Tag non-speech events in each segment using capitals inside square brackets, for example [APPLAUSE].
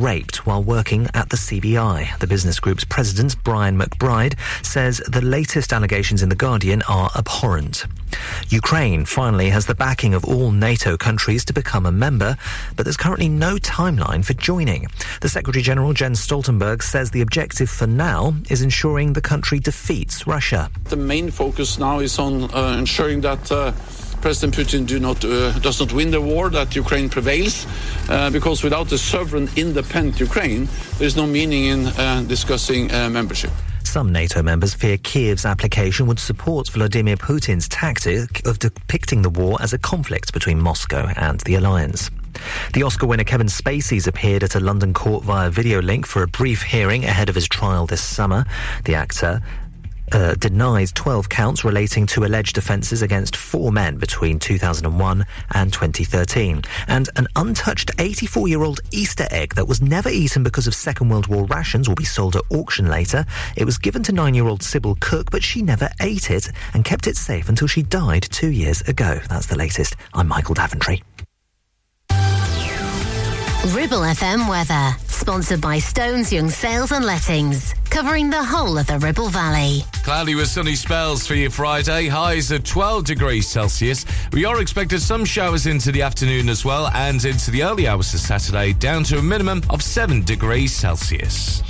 raped while working at the CBI. The business group's president, Brian McBride, says the latest allegations in The Guardian are abhorrent. Ukraine finally has the backing of all NATO countries to become a member, but there's currently no timeline for joining. The Secretary General, Jens Stoltenberg, says the objective for now is ensuring the country defeats Russia. The main focus now is on uh, ensuring that uh President Putin do not, uh, does not win the war, that Ukraine prevails, uh, because without a sovereign, independent Ukraine, there is no meaning in uh, discussing membership. Some NATO members fear Kiev's application would support Vladimir Putin's tactic of depicting the war as a conflict between Moscow and the alliance. The Oscar winner Kevin Spacey's appeared at a London court via video link for a brief hearing ahead of his trial this summer. The actor uh, denies 12 counts relating to alleged offences against four men between 2001 and 2013. And an untouched 84 year old Easter egg that was never eaten because of Second World War rations will be sold at auction later. It was given to nine year old Sybil Cook, but she never ate it and kept it safe until she died two years ago. That's the latest. I'm Michael Daventry. Ribble FM weather, sponsored by Stones Young Sales and Lettings, covering the whole of the Ribble Valley. Cloudy with sunny spells for your Friday, highs of 12 degrees Celsius. We are expected some showers into the afternoon as well, and into the early hours of Saturday, down to a minimum of 7 degrees Celsius.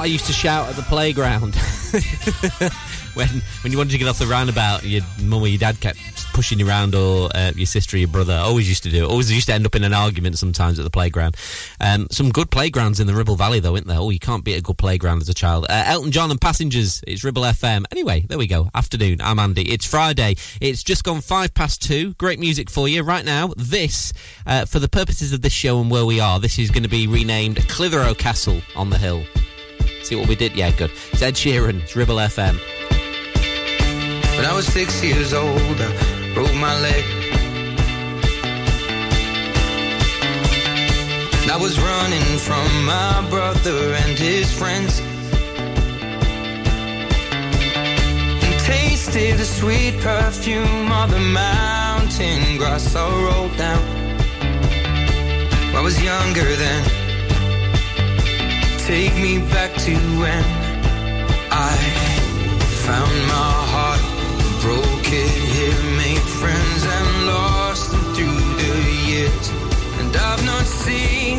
What I used to shout at the playground. [LAUGHS] when when you wanted to get off the roundabout, your mum or your dad kept pushing you around, or uh, your sister or your brother. Always used to do it. Always used to end up in an argument sometimes at the playground. Um, some good playgrounds in the Ribble Valley, though, isn't there? Oh, you can't beat a good playground as a child. Uh, Elton John and Passengers. It's Ribble FM. Anyway, there we go. Afternoon. I'm Andy. It's Friday. It's just gone five past two. Great music for you right now. This, uh, for the purposes of this show and where we are, this is going to be renamed Clitheroe Castle on the Hill. See what we did? Yeah, good. It's Ed Sheeran. It's Ribble FM. When I was six years old, I broke my leg. And I was running from my brother and his friends. And tasted the sweet perfume of the mountain grass I rolled down. I was younger then. Take me back to when I found my heart broke it here, made friends and lost them through the years. And I've not seen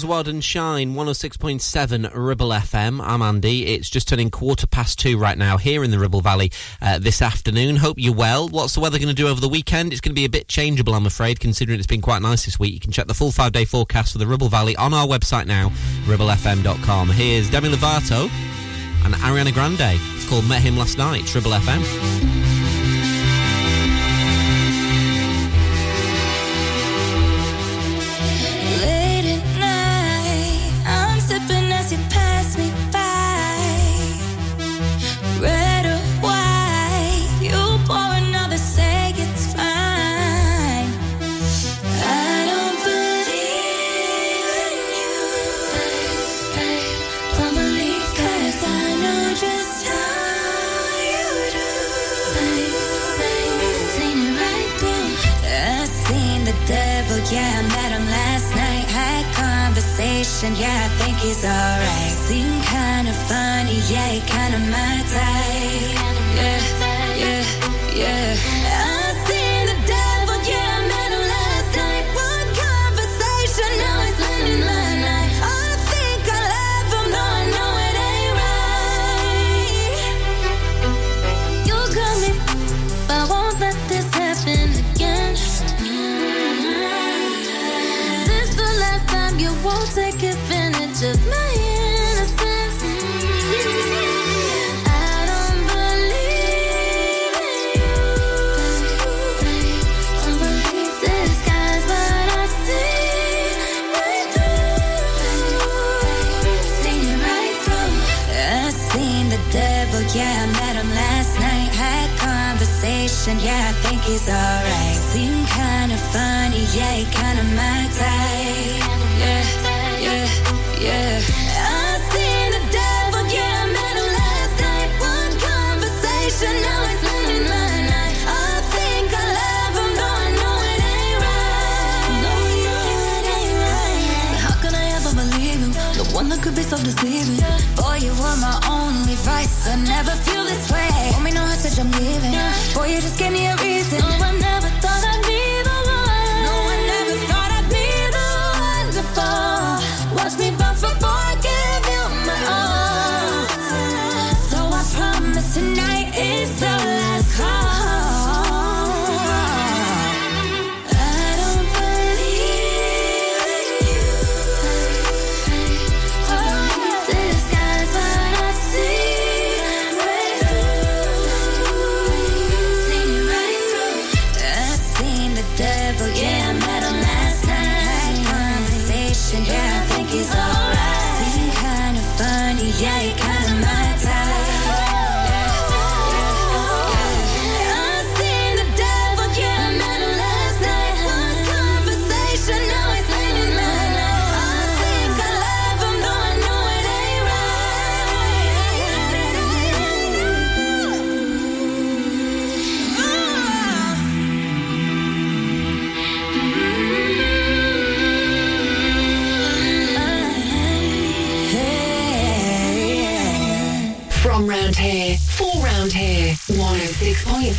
Buzzword and Shine, 106.7 Ribble FM. I'm Andy. It's just turning quarter past two right now here in the Ribble Valley uh, this afternoon. Hope you're well. What's the weather going to do over the weekend? It's going to be a bit changeable, I'm afraid, considering it's been quite nice this week. You can check the full five day forecast for the Ribble Valley on our website now, ribblefm.com. Here's Demi Lovato and Ariana Grande. It's called Met Him Last Night, Ribble FM. Yeah, I met him last night, had conversation. Yeah, I think he's alright. Seemed kinda funny, yeah, he kinda my type. Yeah, yeah, yeah. I seen the devil, yeah, I met him last night. One conversation, now be so deceiving. Yeah. Boy, you were my only vice. I never feel this way. Homie, no hostage, I'm leaving. Yeah. Boy, you just gave me a reason. No, I never thought I'd be.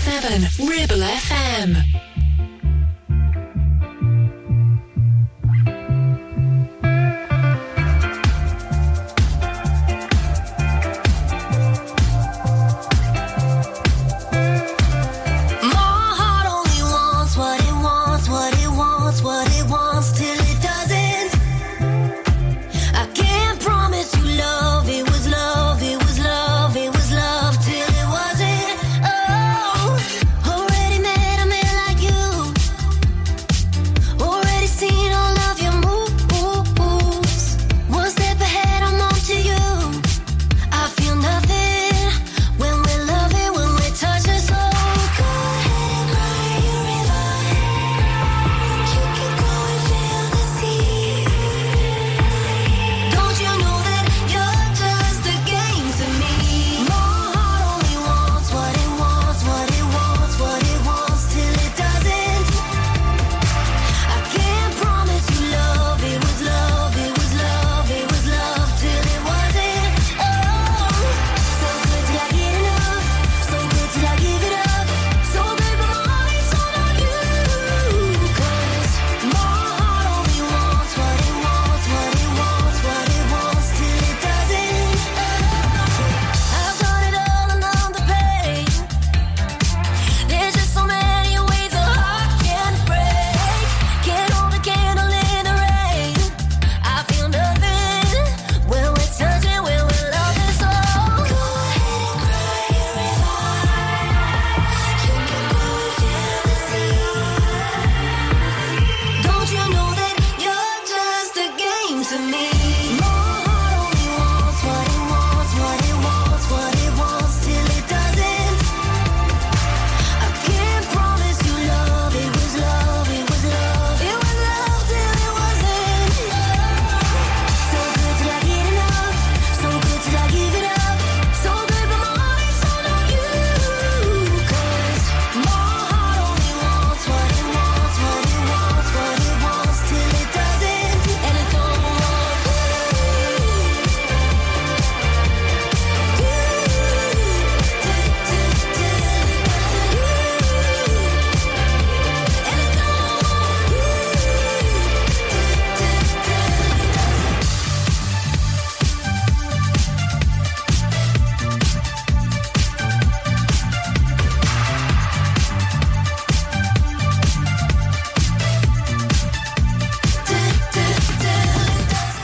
106.7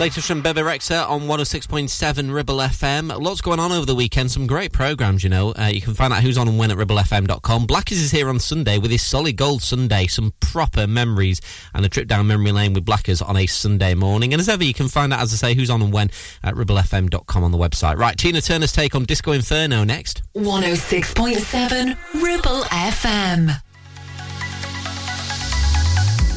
Latest from Bebe Rexha on 106.7 Ribble FM. Lots going on over the weekend. Some great programmes, you know. Uh, you can find out who's on and when at ribblefm.com. Blackers is here on Sunday with his Solid Gold Sunday. Some proper memories and a trip down memory lane with Blackers on a Sunday morning. And as ever, you can find out, as I say, who's on and when at ribblefm.com on the website. Right, Tina Turner's take on Disco Inferno next. 106.7 Ribble FM.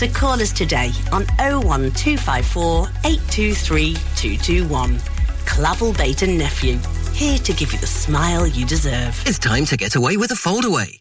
So call us today on 01254 823 221. Clavel Bait and Nephew, here to give you the smile you deserve. It's time to get away with a foldaway.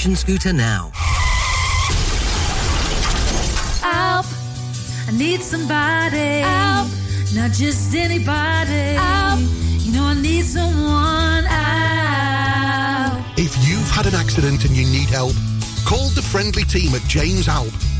scooter now. Help! I need somebody. Help! Not just anybody. Help! You know I need someone. Help! If you've had an accident and you need help, call the friendly team at James Alpe.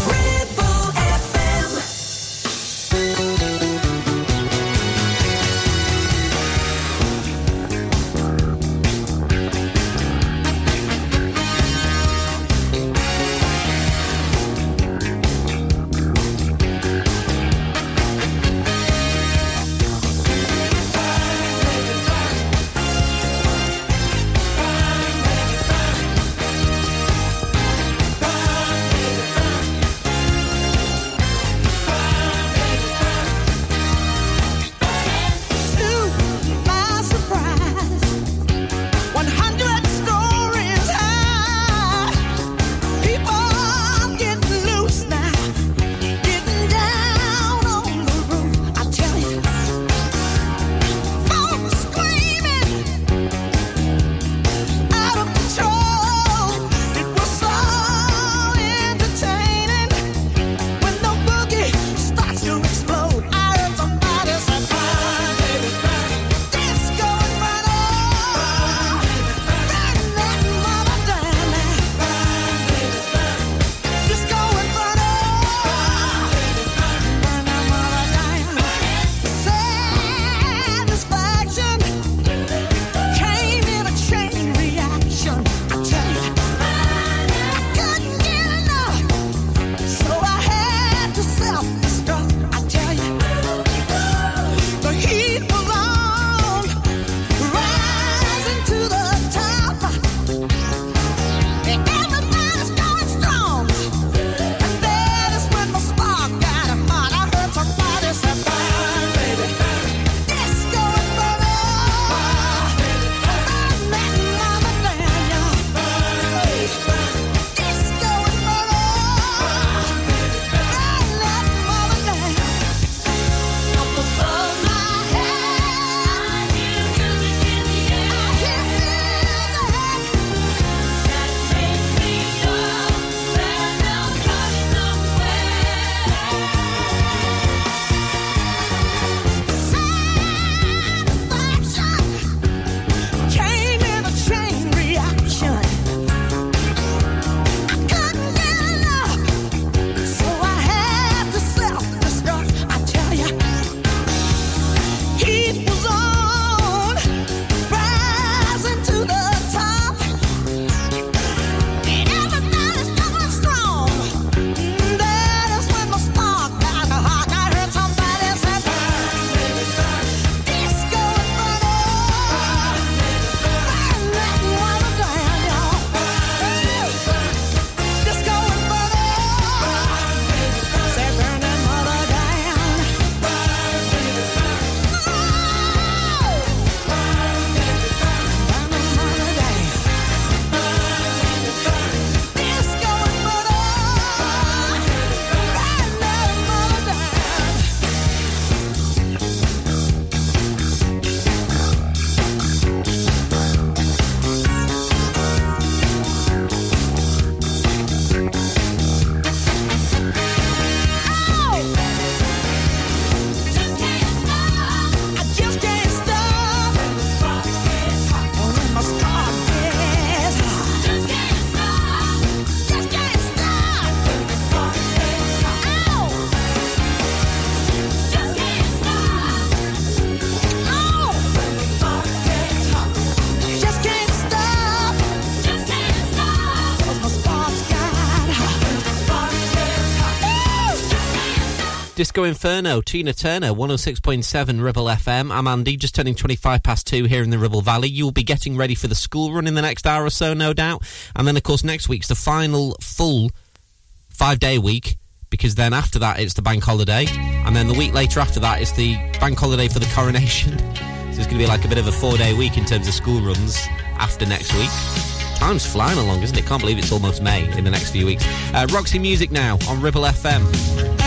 Disco Inferno, Tina Turner, 106.7 Ribble FM. I'm Andy, just turning 25 past 2 here in the Ribble Valley. You will be getting ready for the school run in the next hour or so, no doubt. And then, of course, next week's the final full five day week because then after that it's the bank holiday. And then the week later after that it's the bank holiday for the coronation. So it's going to be like a bit of a four day week in terms of school runs after next week. Time's flying along, isn't it? Can't believe it's almost May in the next few weeks. Uh, Roxy Music now on Ribble FM.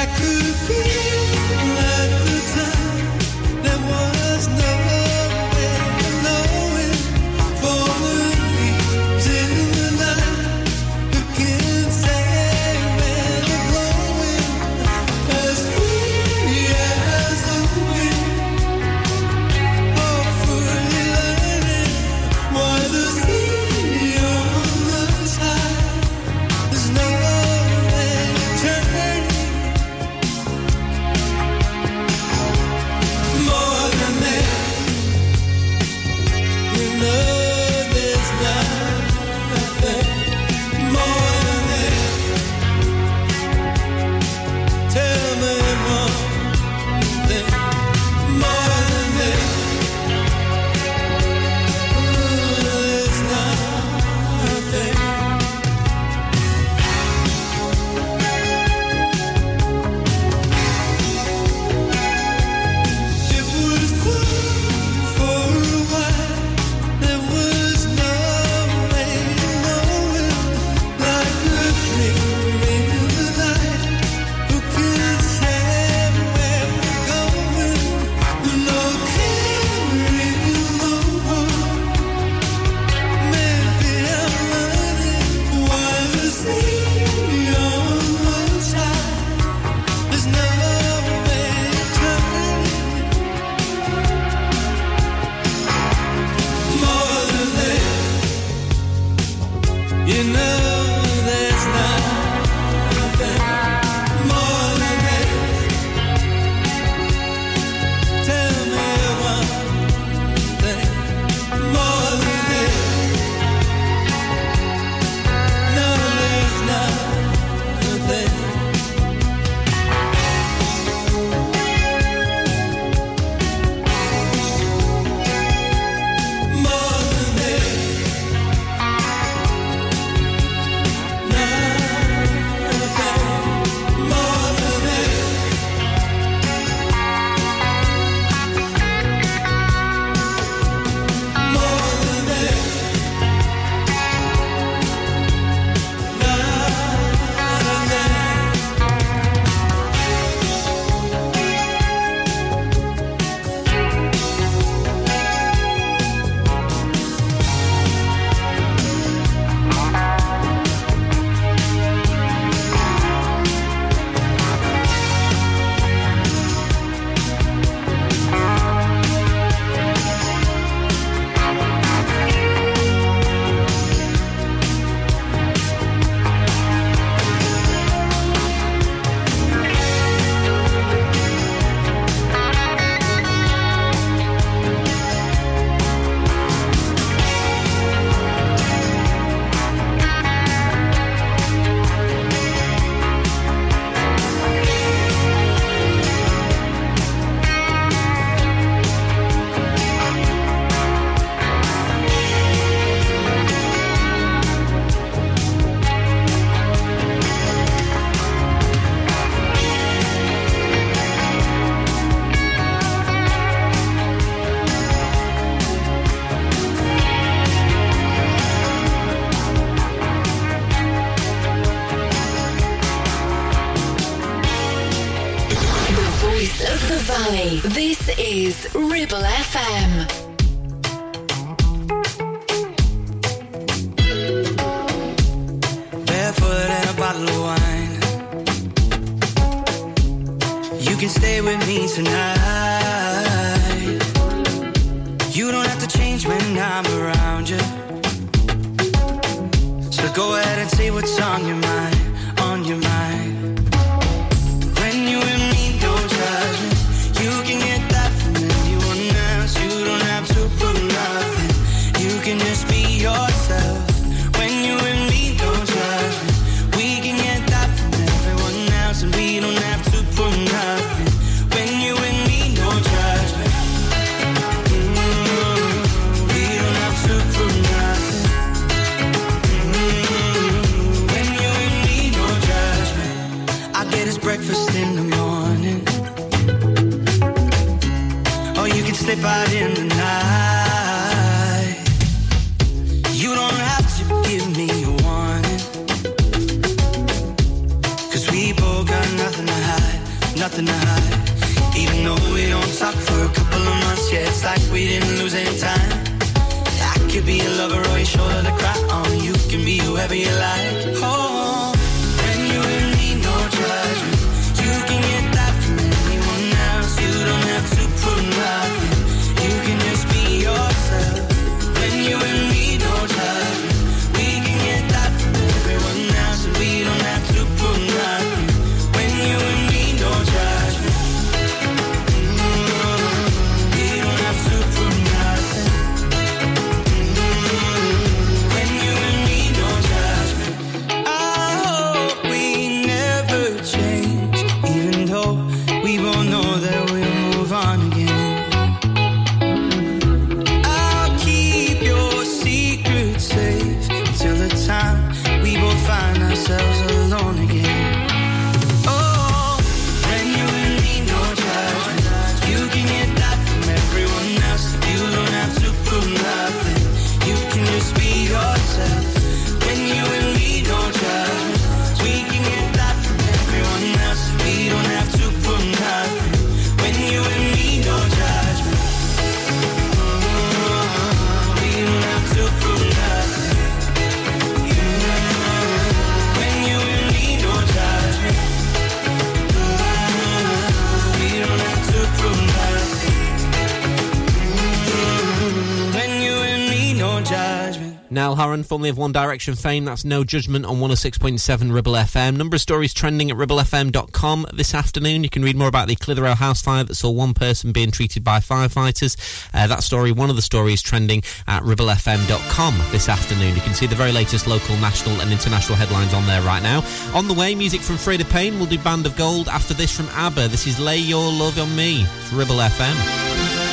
Niall Horan, formerly of One Direction fame, that's No Judgment on 106.7 Ribble FM. Number of stories trending at ribblefm.com this afternoon. You can read more about the Clitheroe house fire that saw one person being treated by firefighters. Uh, that story, one of the stories trending at ribblefm.com this afternoon. You can see the very latest local, national, and international headlines on there right now. On the way, music from Freda Payne. We'll do Band of Gold after this from ABBA. This is Lay Your Love on Me. It's Ribble FM.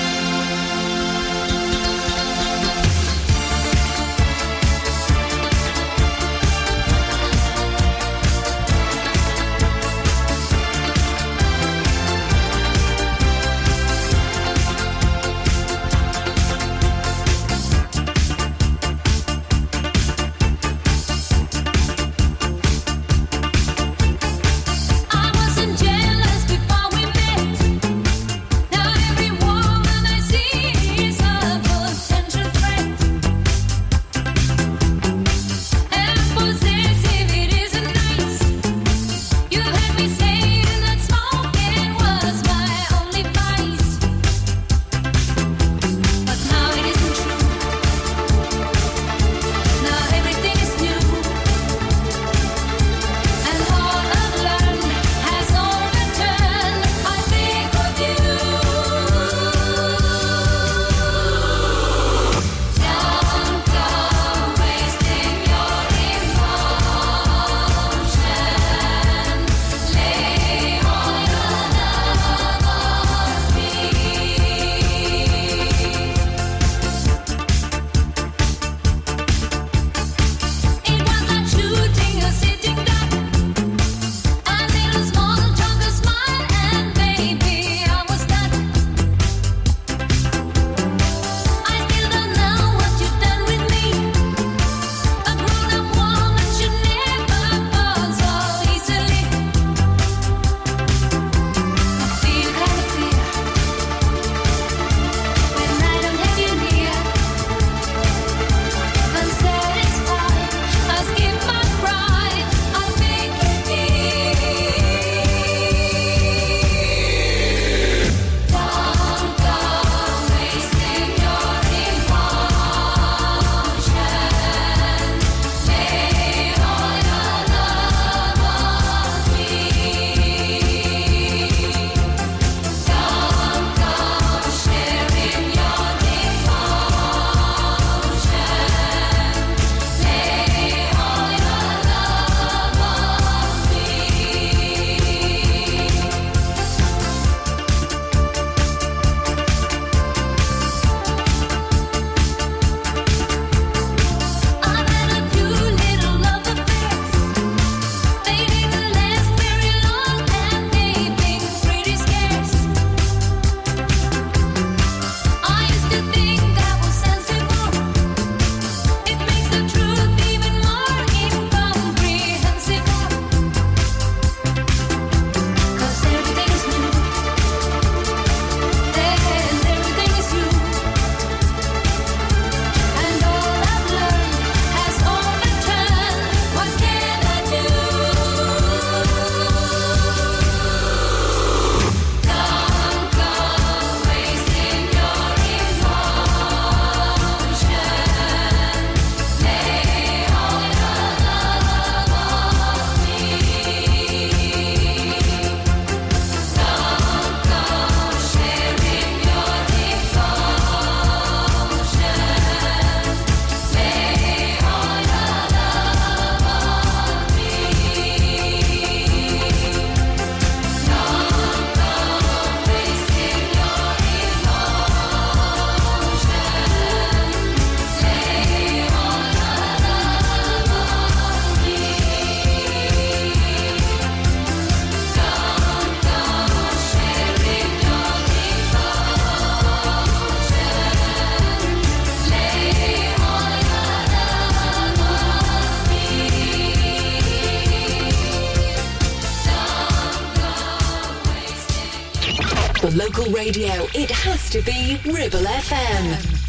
It has to be Ribble FM.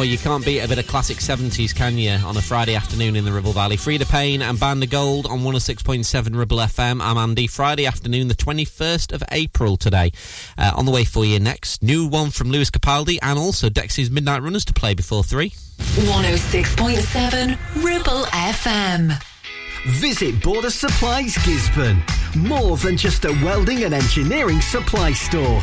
Oh, you can't beat a bit of classic 70s, can you, on a Friday afternoon in the Ribble Valley? Freda Payne and Band of Gold on 106.7 Ribble FM. I'm Andy. Friday afternoon, the 21st of April today. Uh, on the way for you next, new one from Lewis Capaldi and also Dexy's Midnight Runners to play before three. 106.7 Ribble FM. Visit Border Supplies Gisburn. More than just a welding and engineering supply store.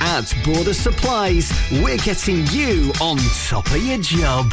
At Border Supplies, we're getting you on top of your job.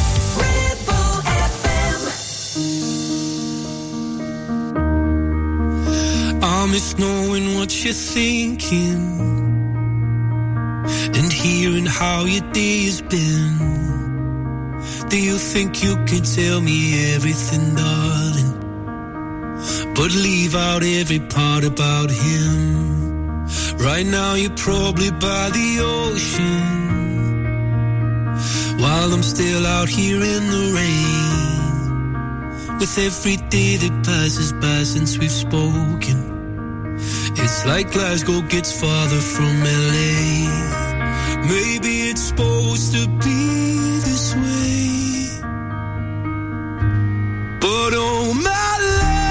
I miss knowing what you're thinking and hearing how your day has been. Do you think you can tell me everything, darling? But leave out every part about him. Right now, you're probably by the ocean while I'm still out here in the rain. With every day that passes by since we've spoken. It's like Glasgow gets farther from LA. Maybe it's supposed to be this way. But oh my love,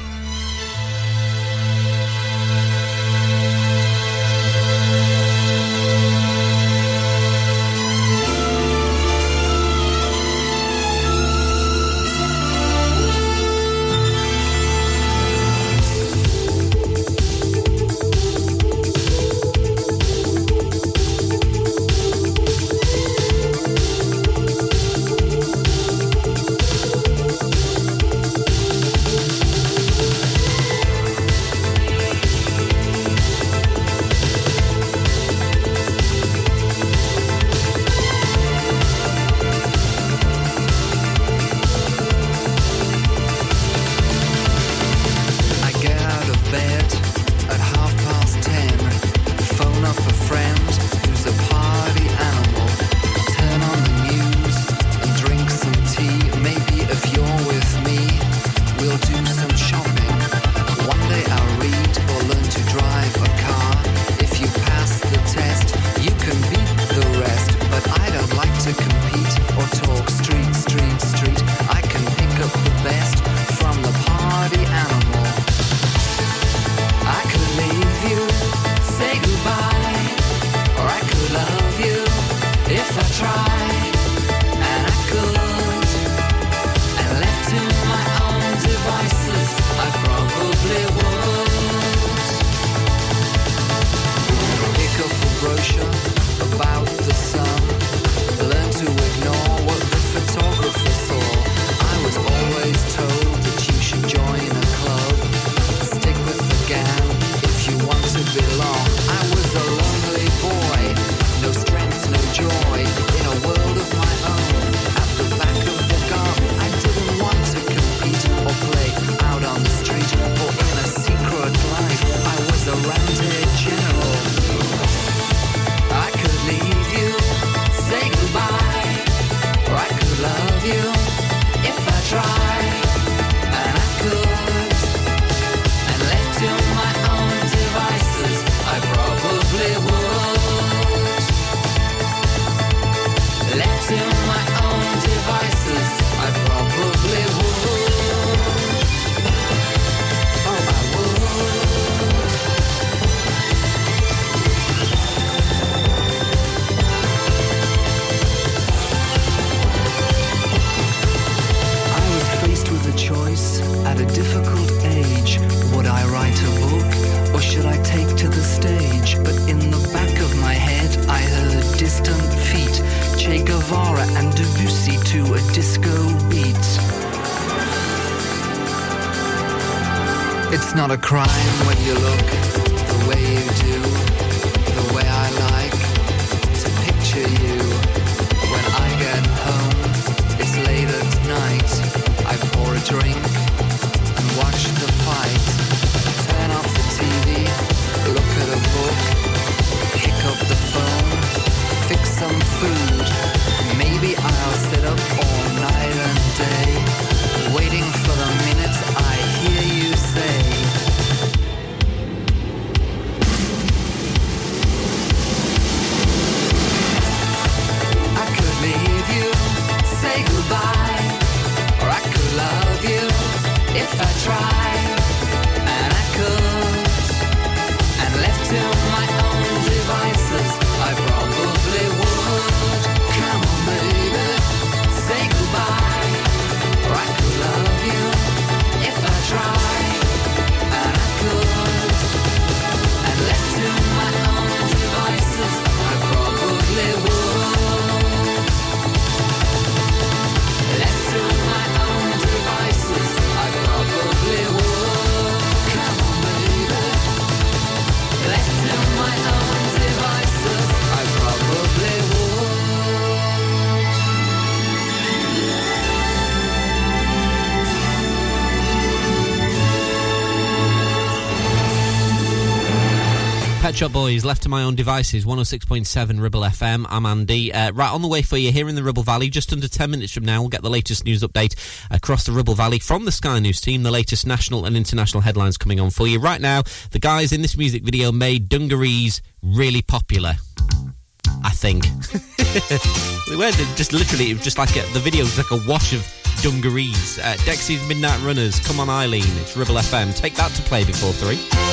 Shop Boys, left to my own devices, 106.7 Ribble FM. I'm Andy. Uh, right on the way for you here in the Ribble Valley. Just under 10 minutes from now, we'll get the latest news update across the Ribble Valley from the Sky News team. The latest national and international headlines coming on for you. Right now, the guys in this music video made dungarees really popular. I think. [LAUGHS] they were just literally, it was just like a, the video was like a wash of dungarees. Uh, Dexy's Midnight Runners, Come on Eileen, it's Ribble FM. Take that to play before three.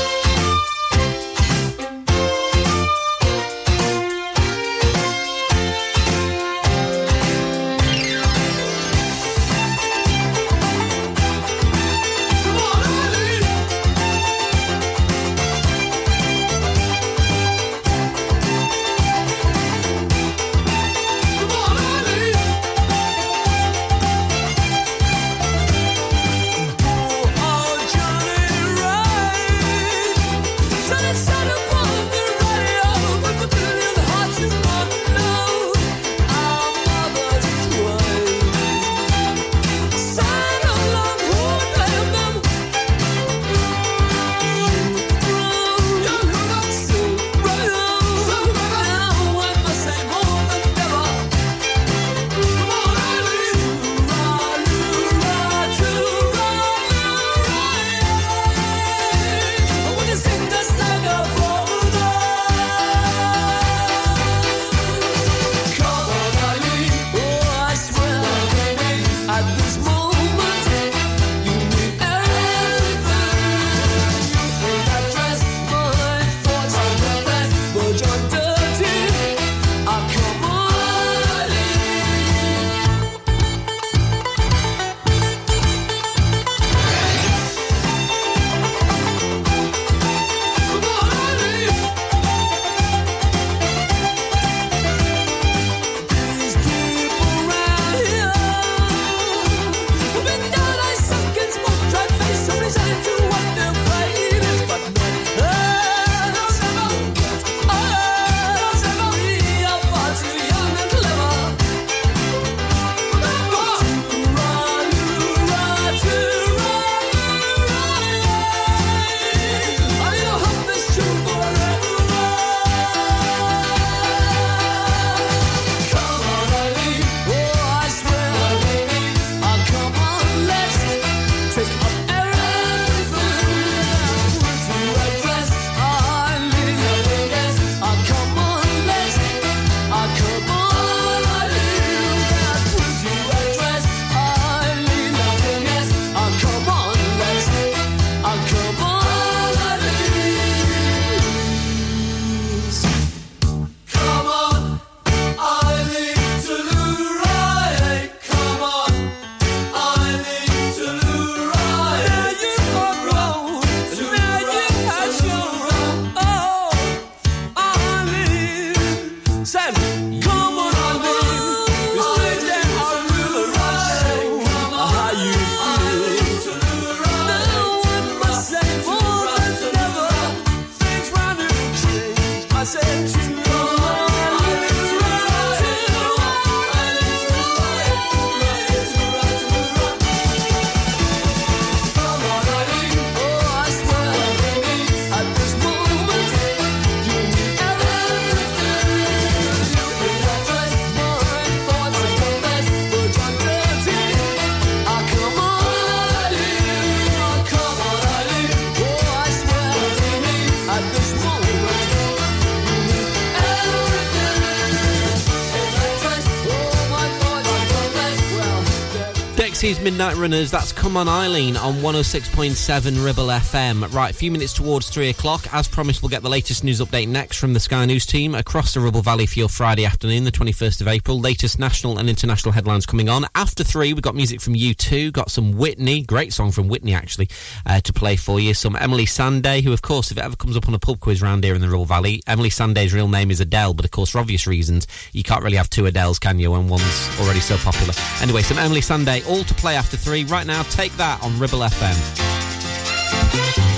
Midnight Runners. That's Come On Eileen on 106.7 Ribble FM. Right, a few minutes towards three o'clock. As promised, we'll get the latest news update next from the Sky News team across the Ribble Valley for your Friday afternoon, the 21st of April. Latest national and international headlines coming on. After three, we've got music from U2, got some Whitney, great song from Whitney actually, uh, to play for you. Some Emily Sandé, who of course, if it ever comes up on a pub quiz round here in the Ribble Valley, Emily Sandé's real name is Adele, but of course, for obvious reasons, you can't really have two Adeles, can you, when one's already so popular. Anyway, some Emily Sandé, all to play after three. Right now, take that on Ribble FM.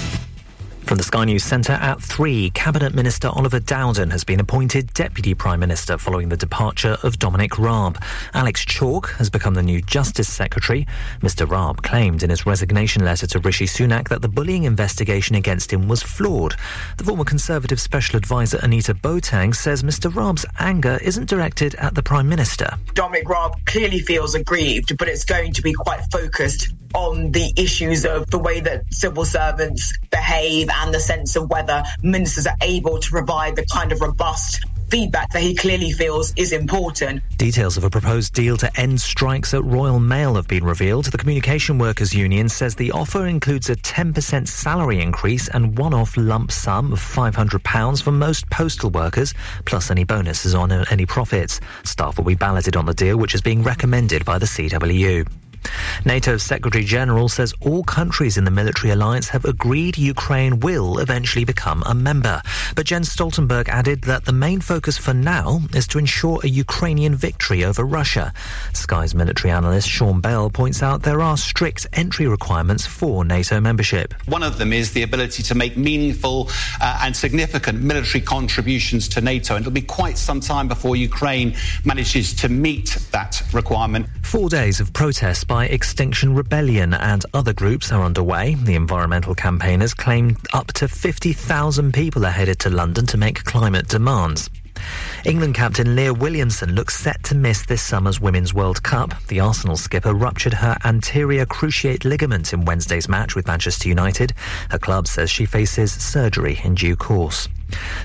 From the Sky News Centre at 3, Cabinet Minister Oliver Dowden has been appointed Deputy Prime Minister following the departure of Dominic Raab. Alex Chalk has become the new Justice Secretary. Mr Raab claimed in his resignation letter to Rishi Sunak that the bullying investigation against him was flawed. The former Conservative Special Advisor Anita Boateng says Mr Raab's anger isn't directed at the Prime Minister. Dominic Raab clearly feels aggrieved, but it's going to be quite focused on the issues of the way that civil servants behave and the sense of whether ministers are able to provide the kind of robust feedback that he clearly feels is important. Details of a proposed deal to end strikes at Royal Mail have been revealed. The Communication Workers Union says the offer includes a 10% salary increase and one-off lump sum of £500 for most postal workers, plus any bonuses on any profits. Staff will be balloted on the deal, which is being recommended by the CWU. NATO's Secretary General says all countries in the military alliance have agreed Ukraine will eventually become a member. But Jens Stoltenberg added that the main focus for now is to ensure a Ukrainian victory over Russia. Sky's military analyst Sean Bell points out there are strict entry requirements for NATO membership. One of them is the ability to make meaningful uh, and significant military contributions to NATO. And it'll be quite some time before Ukraine manages to meet that requirement. Four days of protests by Extinction Rebellion and other groups are underway. The environmental campaigners claim up to 50,000 people are headed to London to make climate demands. England captain Leah Williamson looks set to miss this summer's Women's World Cup. The Arsenal skipper ruptured her anterior cruciate ligament in Wednesday's match with Manchester United. Her club says she faces surgery in due course.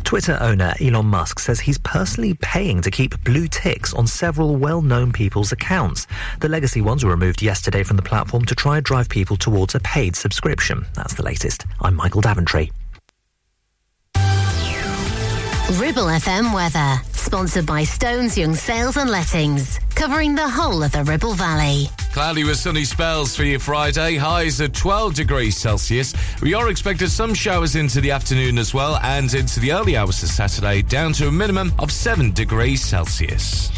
Twitter owner Elon Musk says he's personally paying to keep blue ticks on several well-known people's accounts. The legacy ones were removed yesterday from the platform to try and drive people towards a paid subscription. That's the latest. I'm Michael Daventry. Ribble FM weather, sponsored by Stones Young Sales and Lettings, covering the whole of the Ribble Valley. Cloudy with sunny spells for your Friday. Highs at 12 degrees Celsius. We are expected some showers into the afternoon as well and into the early hours of Saturday, down to a minimum of 7 degrees Celsius.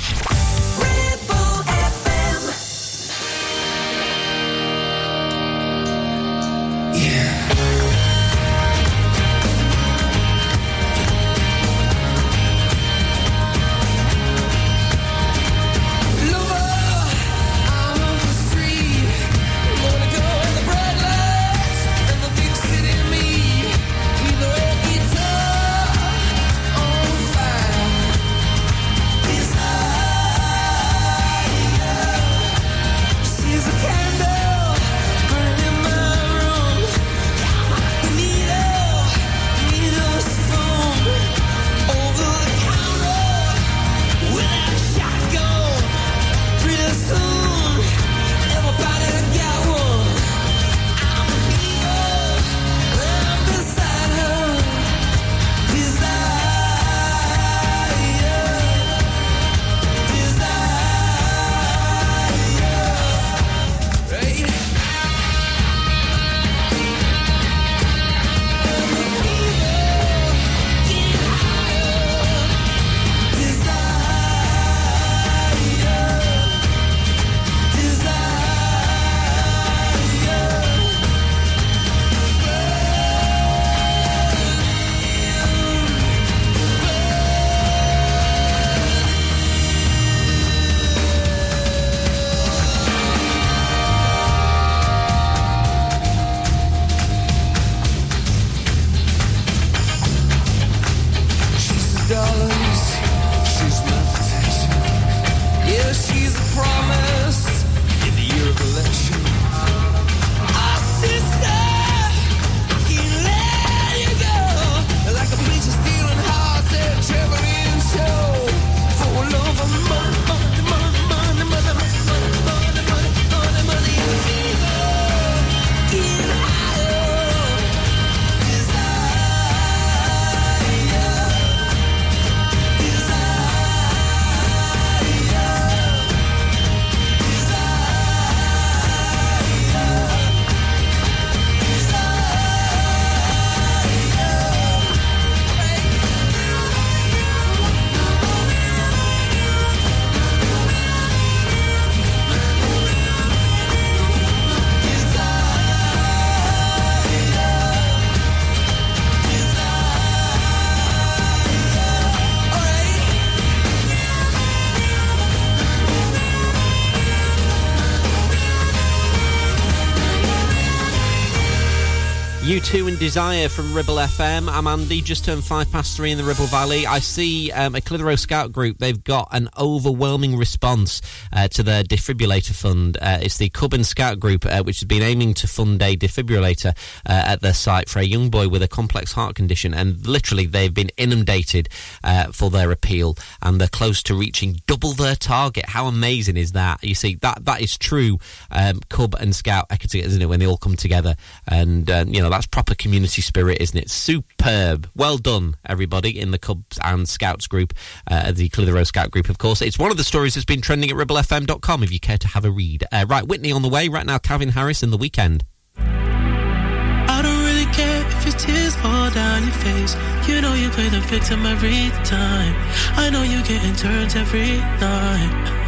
Desire from Ribble FM. I'm Andy, just turned five past three in the Ribble Valley. I see um, a Clitheroe Scout group, they've got an overwhelming response uh, to their defibrillator fund. Uh, it's the Cubbon Scout group, uh, which has been aiming to fund a defibrillator uh, at their site for a young boy with a complex heart condition. And literally, they've been inundated uh, for their appeal, and they're close to reaching double their target. How amazing is that? You see, that that is true um, Cub and Scout isn't it, when they all come together? And, uh, you know, that's proper community spirit, isn't it? Superb. Well done, everybody in the Cubs and Scouts group, uh, the Clitheroe Scout group, of course. It's one of the stories that's been trending at ribblefm.com if you care to have a read. Uh, right, Whitney on the way. Right now, Calvin Harris in the Weeknd. I don't really care if your tears fall down your face. You know you play the victim every time. I know you getting turns every night.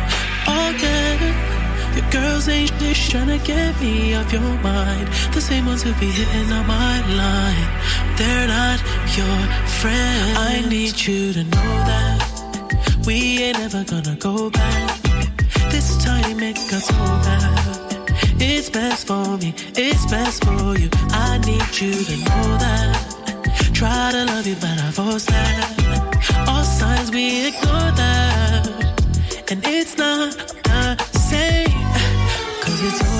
Your girls ain't shit trying to get me off your mind. The same ones who be hitting on my line. They're not your friends. I need you to know that we ain't ever gonna go back. This time it got so bad. It's best for me, it's best for you. I need you to know that. Try to love you, but I force that. All signs we ignore that. And it's not same. Cause it's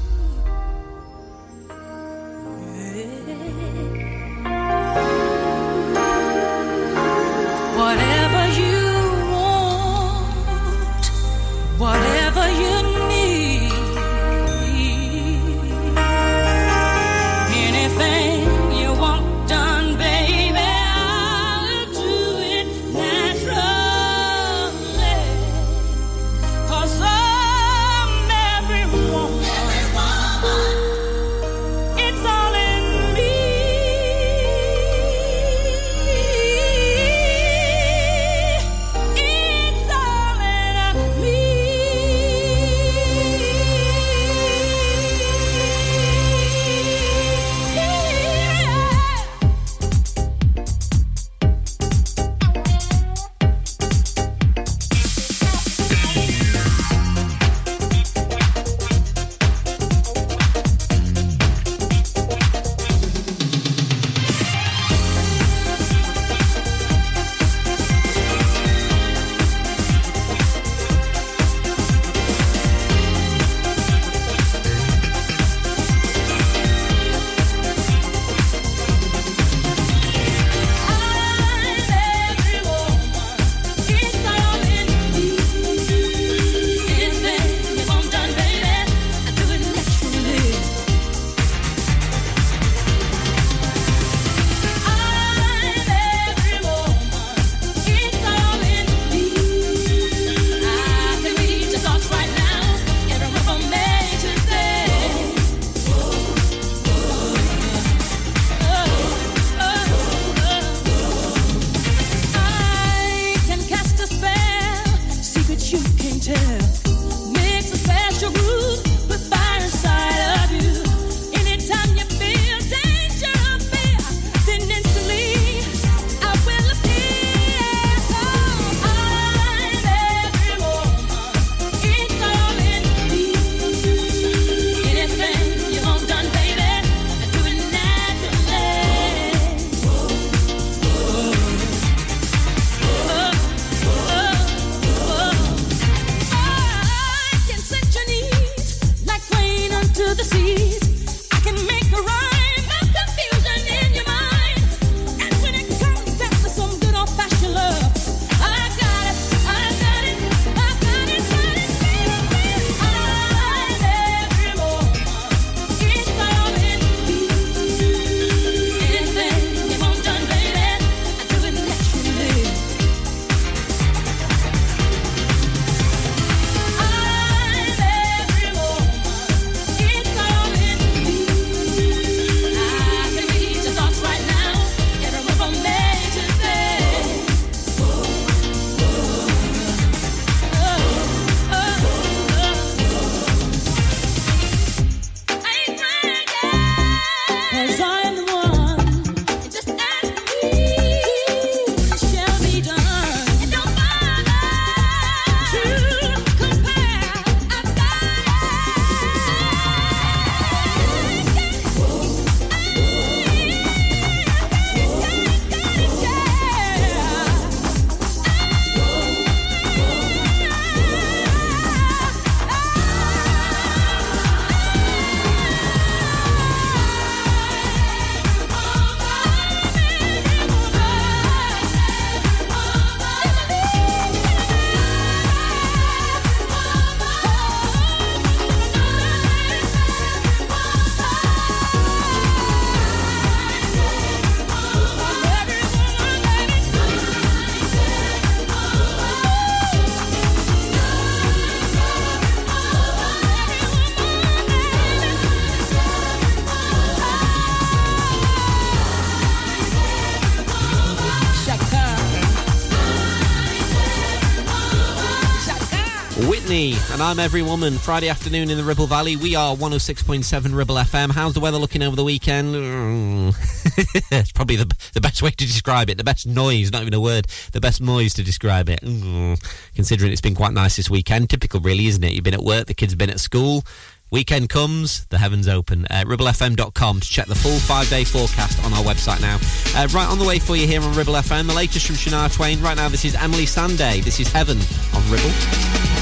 And I'm Every Woman. Friday afternoon in the Ribble Valley. We are 106.7 Ribble FM. How's the weather looking over the weekend? [LAUGHS] It's probably the, the best way to describe it. The best noise, not even a word. The best noise to describe it. Mm. Considering it's been quite nice this weekend. Typical, really, isn't it? You've been at work, the kids have been at school. Weekend comes, the heavens open. Uh, RibbleFM.com to check the full five day forecast on our website now. Uh, right on the way for you here on Ribble FM, the latest from Shania Twain. Right now, this is Emeli Sandé. This is Heaven on Ribble.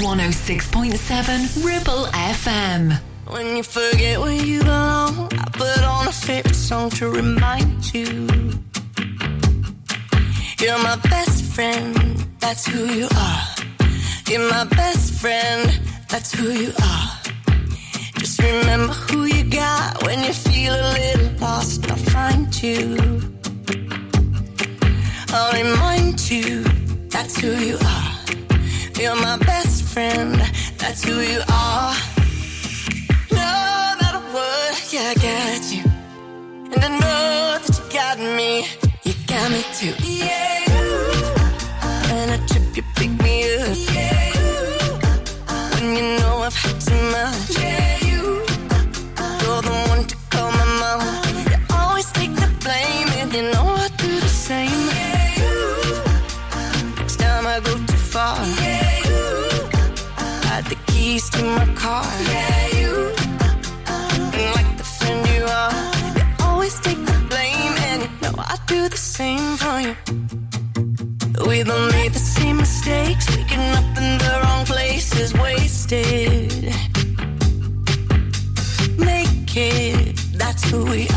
106.7 Ribble FM. When you forget where you belong, I put on a favorite song to remind you. You're my best friend, that's who you are. You're my best friend, that's who you are. Just remember who you got when you feel a little lost. I'll find you. I'll remind you, that's who you are. You're my best friend, that's who you are. No matter what, yeah, I got you. And I know that you got me. You got me too. Yeah. When I trip, you pick me up. Yeah. When you know I've had too much. Yeah. Keys to my car. Yeah, you. And like the friend you are, you always take the blame, and you know I do the same for you. We don't made the same mistakes, waking up in the wrong places, wasted. Make it, that's who we are.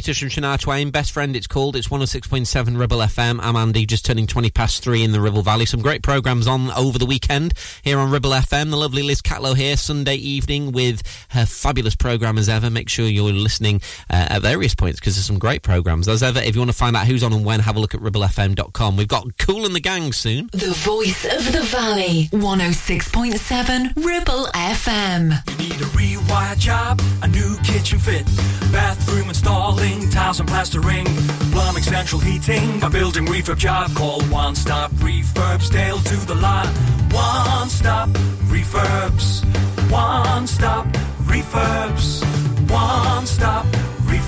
Latest from Shania Twain, Best Friend, it's called. It's 106.7 Ribble FM. I'm Andy, just turning 20 past three in the Ribble Valley. Some great programmes on over the weekend here on Ribble FM. The lovely Liz Catlow here, Sunday evening with her fabulous programme as ever. Make sure you're listening uh, at various points because there's some great programmes. As ever, if you want to find out who's on and when, have a look at ribblefm.com. We've got Kool and the Gang soon. The voice of the valley. 106.7 Ribble FM. You Need a rewire job, a new kitchen fit, bathroom installing, tiles and plastering, plumbing, central heating, a building refurb job. Call One Stop Refurbs, Dale to the lot. One Stop Refurbs, One Stop Refurbs, One Stop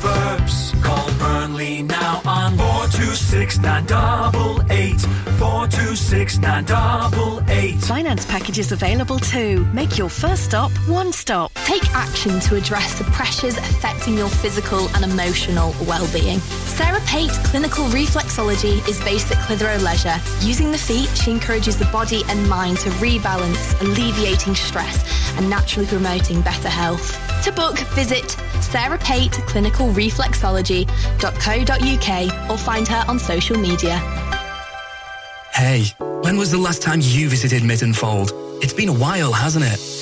Refurbs. Call Burnley now on 426 988, 426 988. Finance packages available too. Make your first stop one stop. Take action to address the pressures affecting your physical and emotional well-being. Sarah Pate Clinical Reflexology is based at Clitheroe Leisure. Using the feet, she encourages the body and mind to rebalance, alleviating stress and naturally promoting better health. To book, visit Sarah Pate Clinical Reflexology.co.uk or find her on social media. Hey, when was the last time you visited Mytton Fold? It's been a while, hasn't it?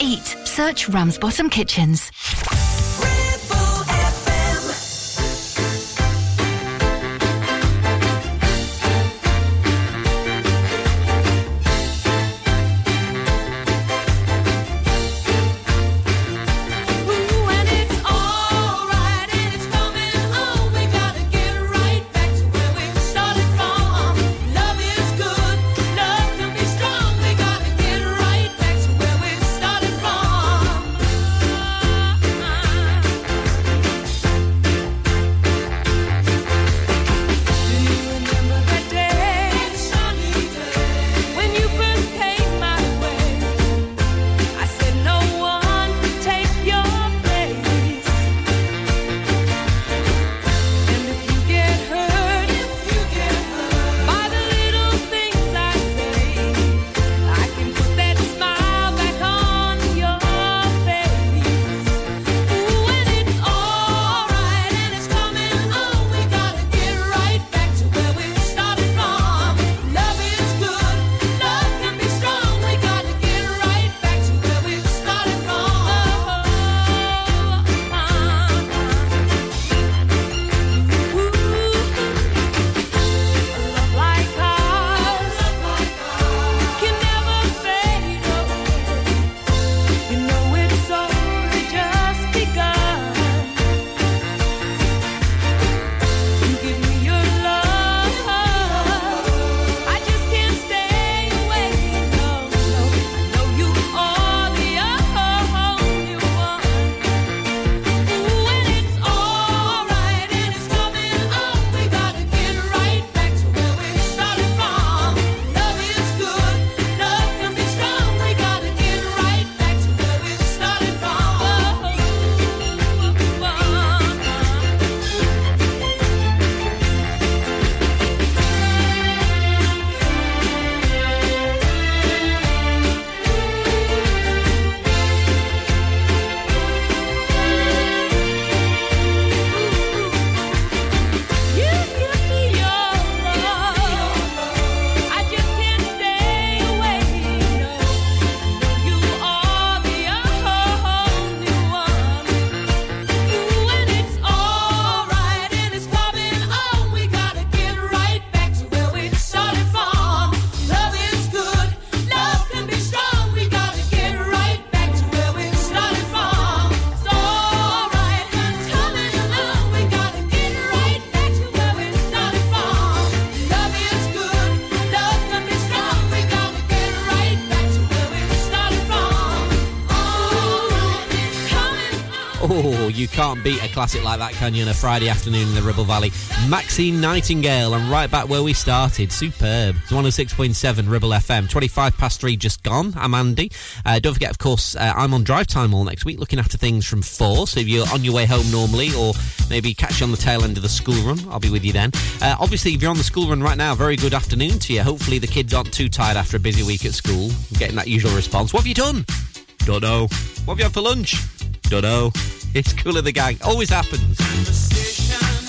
eat. Search Ramsbottom Kitchens. Can't beat a classic like that, can you, on a Friday afternoon in the Ribble Valley? Maxine Nightingale, and right back where we started. Superb. It's 106.7 Ribble FM. 25 past three just gone. I'm Andy. Uh, don't forget, of course, uh, I'm on drive time all next week looking after things from four. So if you're on your way home normally, or maybe catch you on the tail end of the school run, I'll be with you then. Uh, obviously, if you're on the school run right now, very good afternoon to you. Hopefully, the kids aren't too tired after a busy week at school. Getting that usual response. What have you done? Don't know. What have you had for lunch? Dunno. It's cool of the gang. Always happens.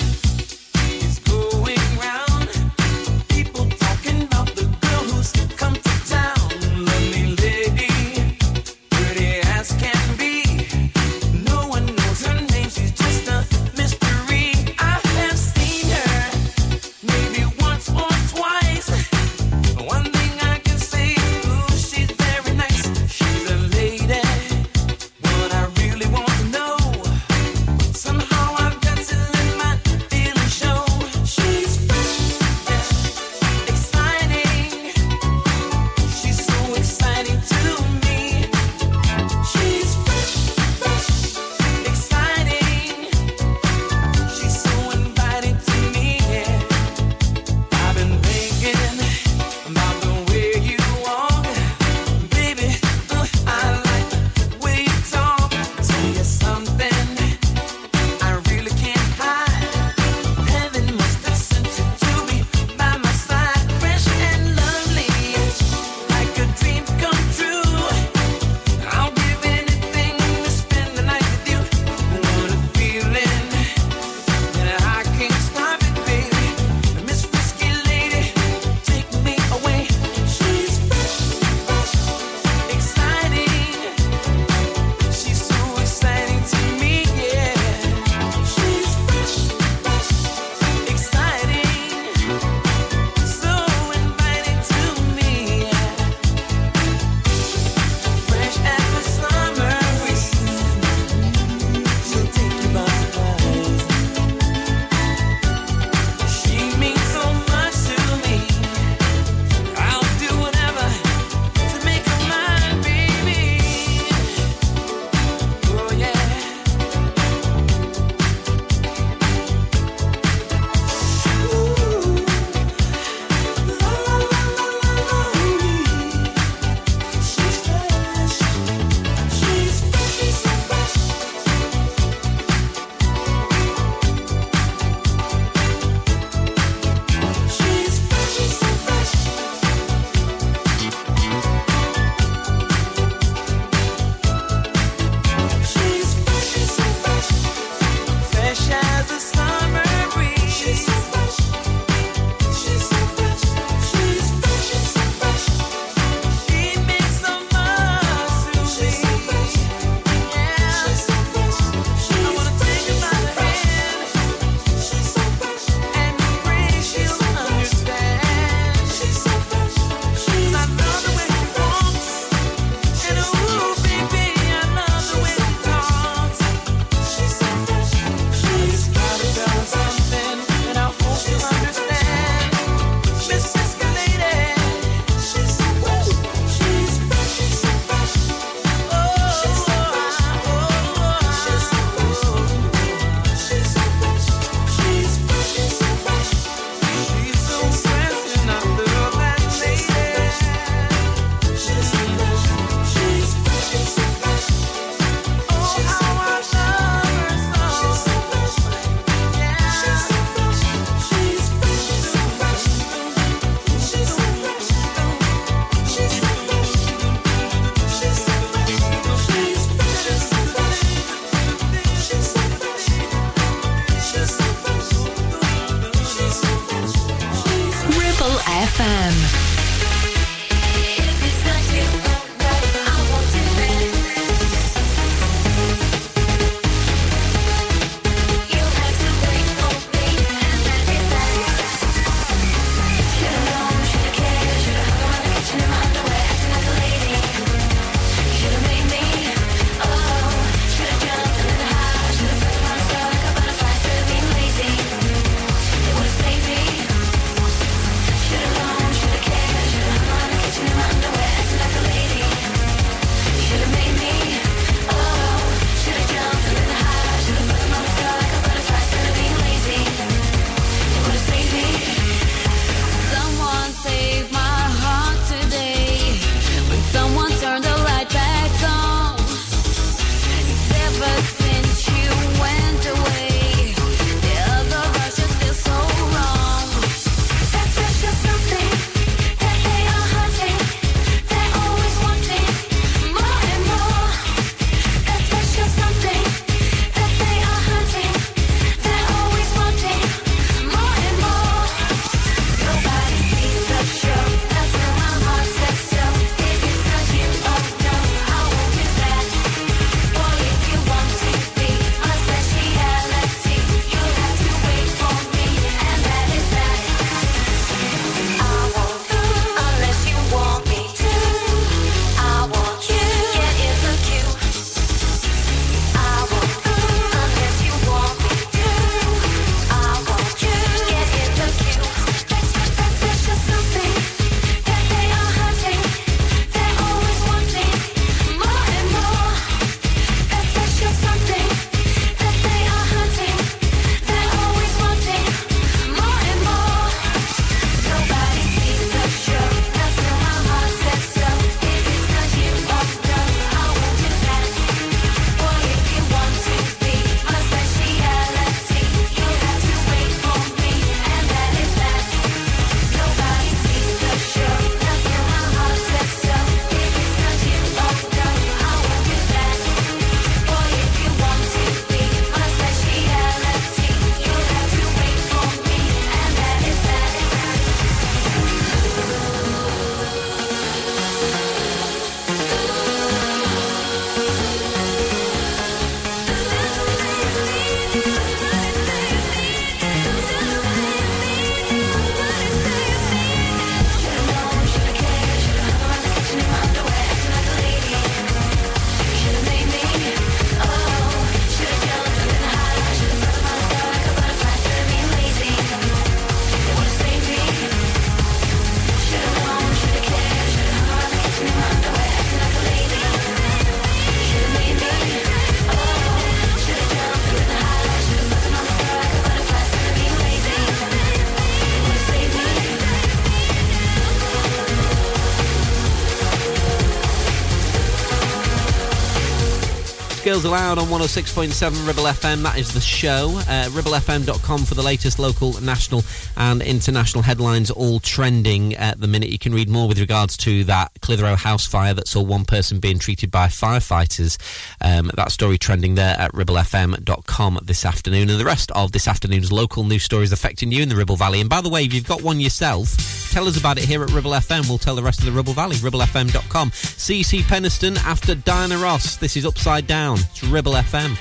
Allowed on 106.7 Ribble FM. That is the show. Uh, ribblefm.com for the latest local, national, and international headlines, all trending at the minute. You can read more with regards to that Clitheroe house fire that saw one person being treated by firefighters. Um, that story trending there at ribblefm.com this afternoon. And the rest of this afternoon's local news stories affecting you in the Ribble Valley. And by the way, if you've got one yourself, tell us about it here at Ribble FM. We'll tell the rest of the Ribble Valley, ribblefm.com. CeCe Peniston after Diana Ross. This is Upside Down. It's Ribble FM.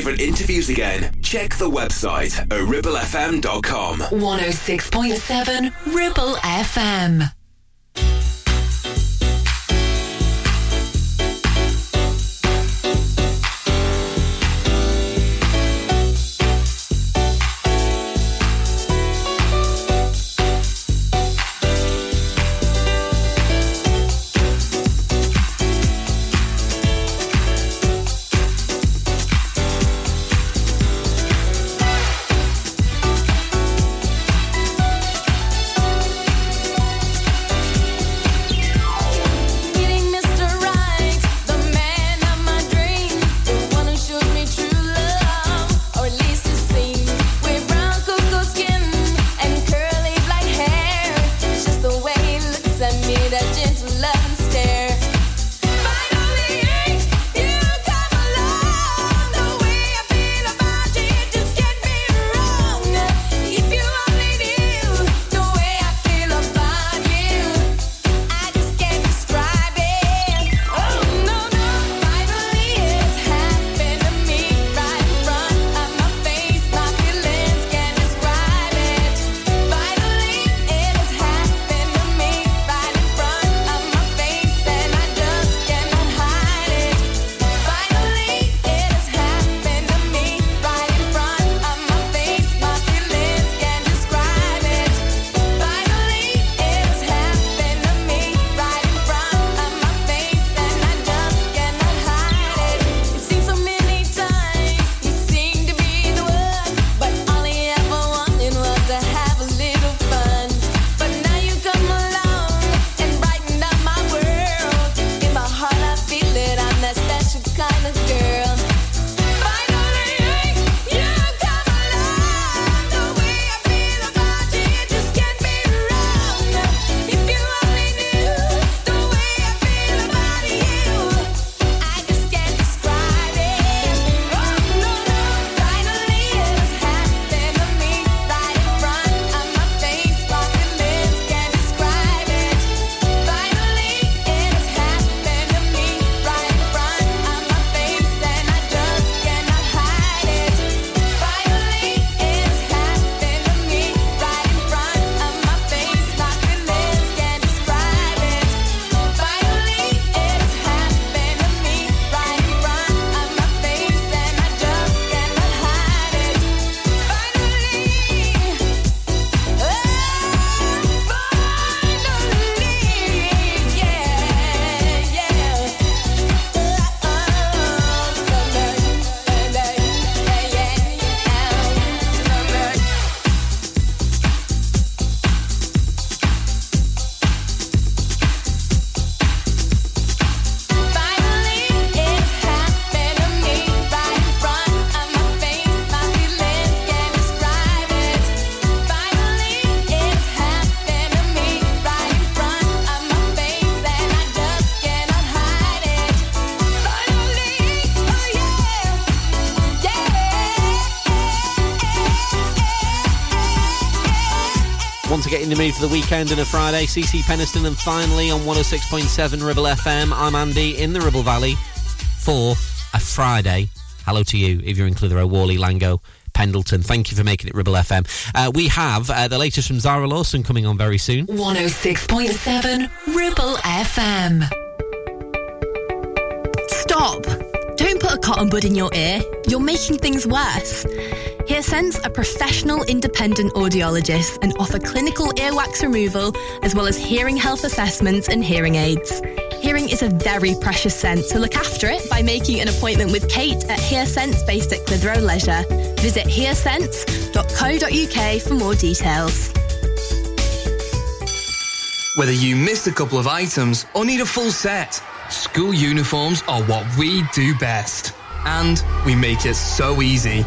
favourite interviews again, check the website, ribblefm.com. 106.7 Ribble FM. To the the weekend and a Friday? CeCe Peniston and finally on 106.7 Ribble FM. I'm Andy in the Ribble Valley for a Friday. Hello to you if you're in Clitheroe, Whalley, Langho, Pendleton. Thank you for making it Ribble FM. Uh, we have uh, the latest from Zara Larsson coming on very soon. 106.7 Ribble FM. Stop! Don't put a cotton bud in your ear. You're making things worse. HearSense are professional independent audiologists and offer clinical earwax removal as well as hearing health assessments and hearing aids. Hearing is a very precious sense, so look after it by making an appointment with Kate at HearSense based at Clitheroe Leisure. Visit hearsense.co.uk for more details. Whether you missed a couple of items or need a full set, school uniforms are what we do best. And we make it so easy.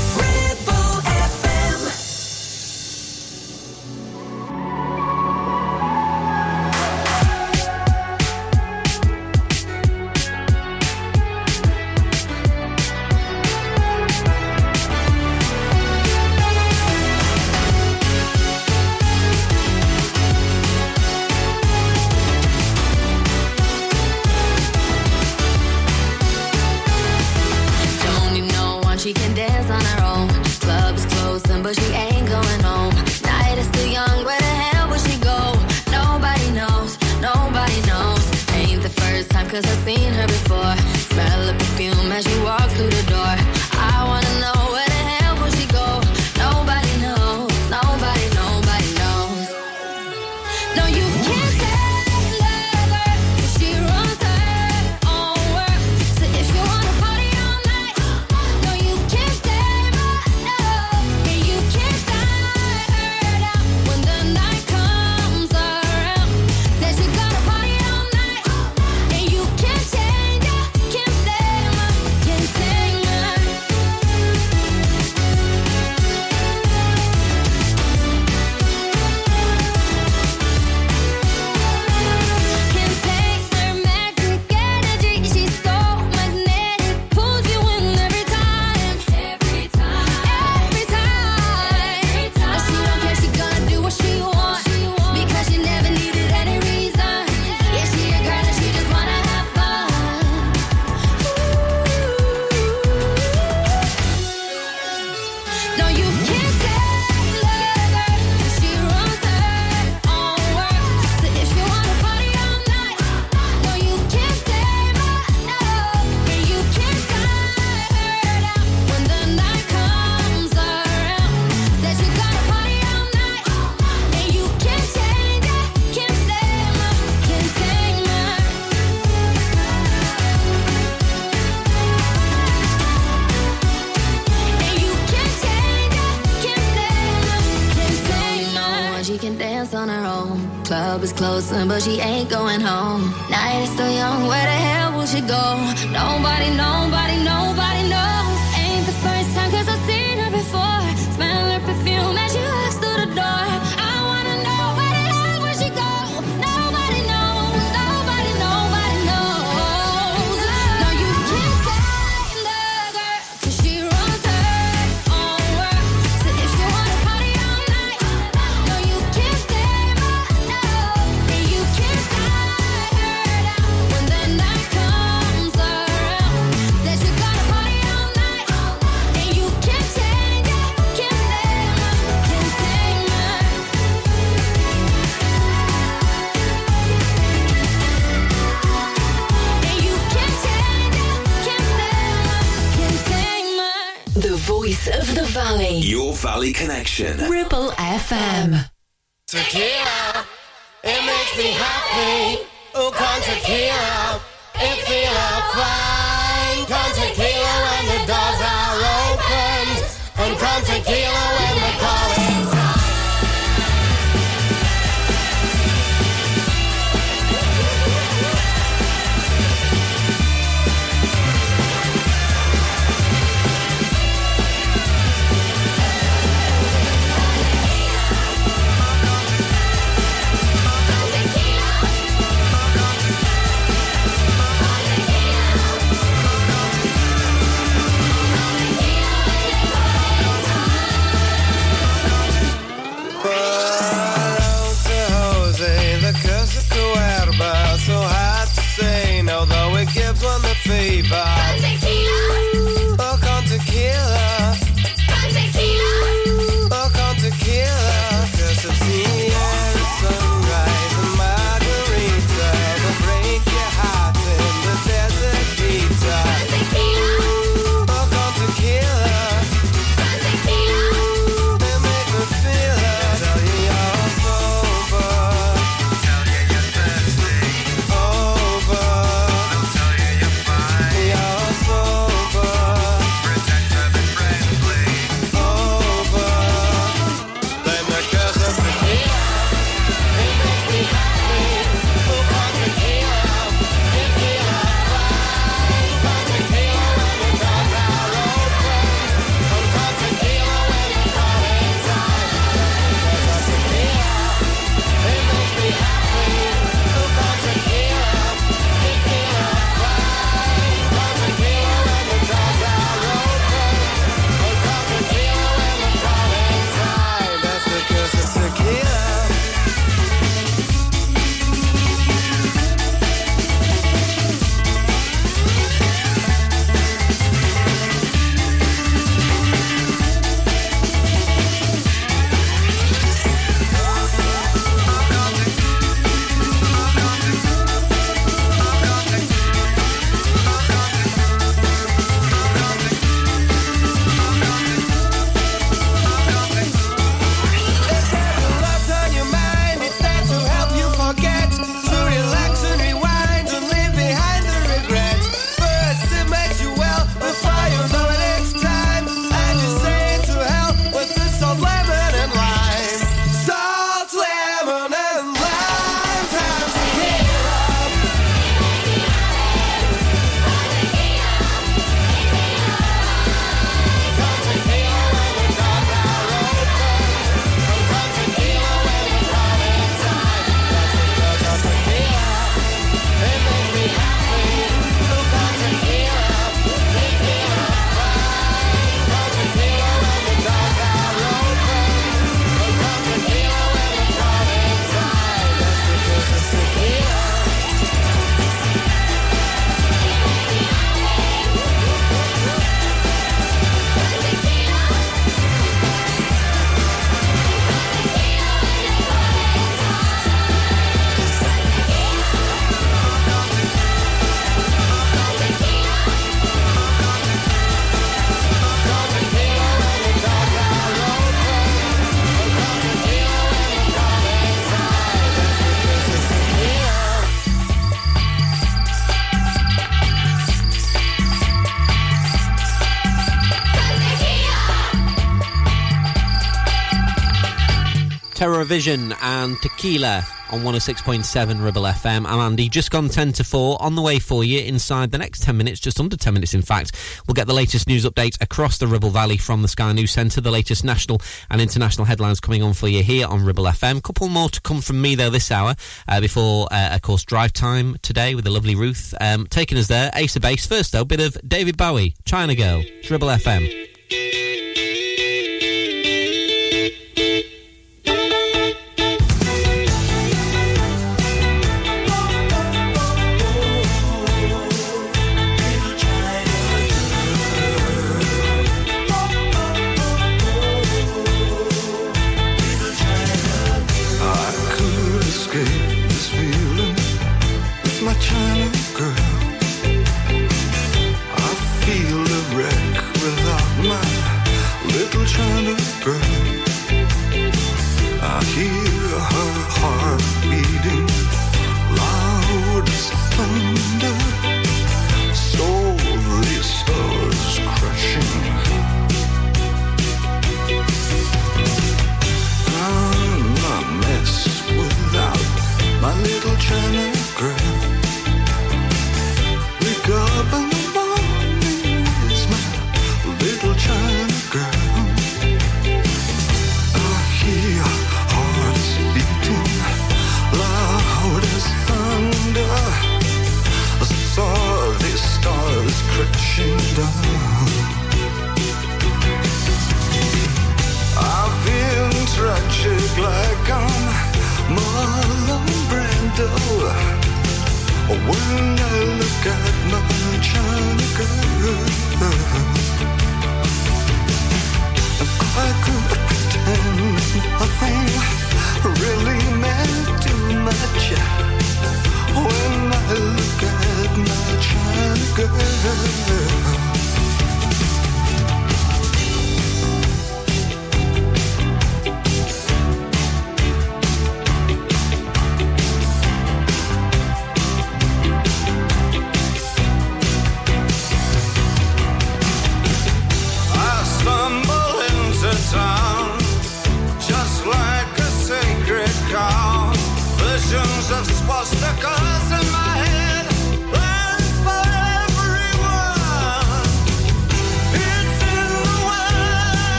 Connection. Vision and Tequila on 106.7 Ribble FM. I'm Andy, just gone 10 to 4, on the way for you inside the next 10 minutes, just under 10 minutes in fact. We'll get the latest news update across the Ribble Valley from the Sky News Centre, the latest national and international headlines coming on for you here on Ribble FM. Couple more to come from me though this hour, uh, before, uh, of course, drive time today with the lovely Ruth. Um, taking us there, Ace of Base. First though, bit of David Bowie, China Girl, Ribble FM.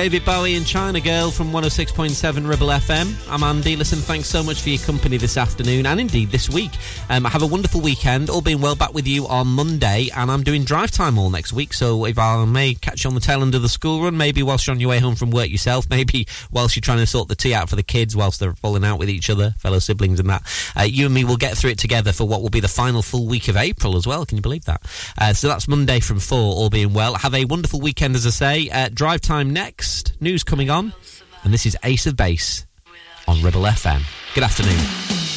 David Bowie and China Girl from 106.7 Ribble FM. I'm Andy. Listen, thanks so much for your company this afternoon and indeed this week. Um, have a wonderful weekend. All being well, back with you on Monday, and I'm doing drive time all next week. So if I may catch you on the tail end of the school run, maybe whilst you're on your way home from work yourself, [LAUGHS] maybe whilst you're trying to sort the tea out for the kids, whilst they're falling out with each other, fellow siblings, and that, uh, you and me will get through it together for what will be the final full week of April as well. Can you believe that? Uh, so that's Monday from four, all being well. Have a wonderful weekend, as I say. Uh, drive time next. News coming on, and this is Ace of Base on Ribble FM. Good afternoon.